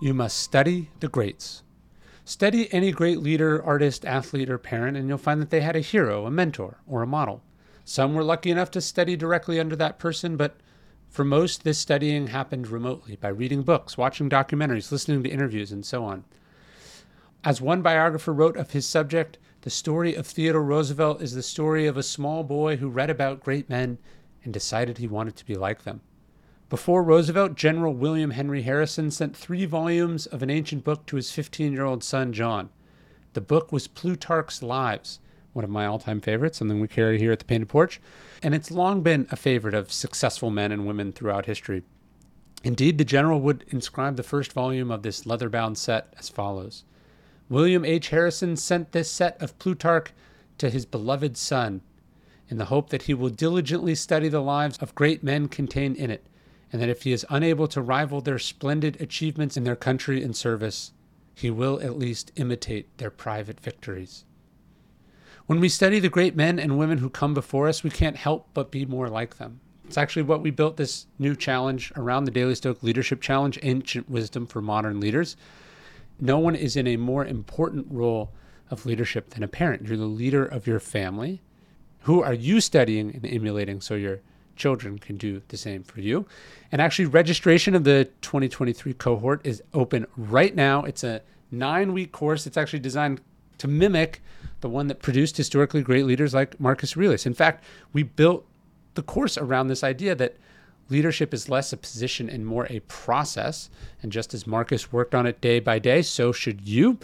You must study the greats. Study any great leader, artist, athlete, or parent, and you'll find that they had a hero, a mentor, or a model. Some were lucky enough to study directly under that person, but for most, this studying happened remotely by reading books, watching documentaries, listening to interviews, and so on. As one biographer wrote of his subject, the story of Theodore Roosevelt is the story of a small boy who read about great men and decided he wanted to be like them. Before Roosevelt, General William Henry Harrison sent three volumes of an ancient book to his 15 year old son, John. The book was Plutarch's Lives, one of my all time favorites, something we carry here at the Painted Porch, and it's long been a favorite of successful men and women throughout history. Indeed, the general would inscribe the first volume of this leather bound set as follows William H. Harrison sent this set of Plutarch to his beloved son in the hope that he will diligently study the lives of great men contained in it and that if he is unable to rival their splendid achievements in their country and service, he will at least imitate their private victories. When we study the great men and women who come before us, we can't help but be more like them. It's actually what we built this new challenge around the Daily Stoic Leadership Challenge Ancient Wisdom for Modern Leaders. No one is in a more important role of leadership than a parent. You're the leader of your family. Who are you studying and emulating so you're children can do the same for you. And actually, registration of the 2023 cohort is open right now. It's a nine week course. It's actually designed to mimic the one that produced historically great leaders like Marcus Aurelius. In fact, we built the course around this idea that leadership is less a position and more a process. And just as Marcus worked on it day by day, so should you.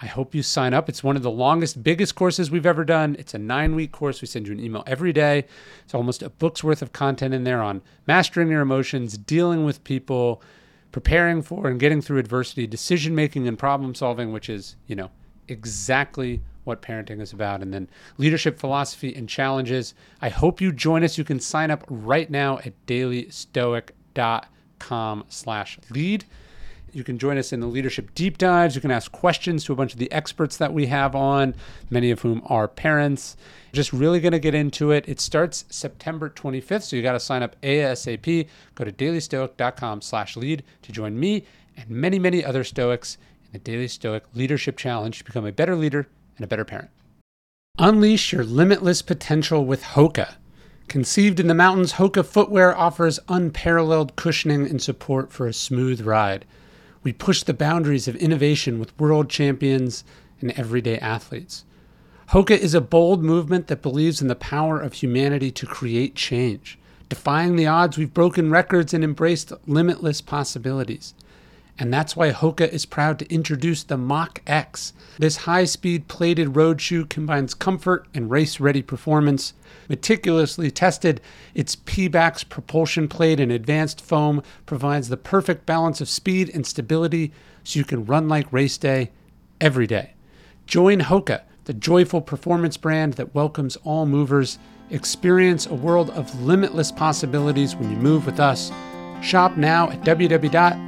I hope you sign up. It's one of the longest, biggest courses we've ever done. It's a nine week course. We send you an email every day. It's almost a book's worth of content in there on mastering your emotions, dealing with people, preparing for and getting through adversity, decision making and problem solving, which is, you know, exactly what parenting is about. And then leadership philosophy and challenges. I hope you join us. You can sign up right now at dailystoic.com slash lead. You can join us in the leadership deep dives. You can ask questions to a bunch of the experts that we have on, many of whom are parents. Just really going to get into it. It starts September 25th, so you got to sign up ASAP. Go to dailystoic.com slash lead to join me and many, many other Stoics in the Daily Stoic Leadership Challenge to become a better leader and a better parent. Unleash your limitless potential with Hoka. Conceived in the mountains, Hoka footwear offers unparalleled cushioning and support for a smooth ride. We push the boundaries of innovation with world champions and everyday athletes. Hoka is a bold movement that believes in the power of humanity to create change. Defying the odds, we've broken records and embraced limitless possibilities. And that's why Hoka is proud to introduce the Mach X. This high speed plated road shoe combines comfort and race ready performance. Meticulously tested, its Pebax propulsion plate and advanced foam provides the perfect balance of speed and stability so you can run like race day every day. Join Hoka, the joyful performance brand that welcomes all movers. Experience a world of limitless possibilities when you move with us. Shop now at www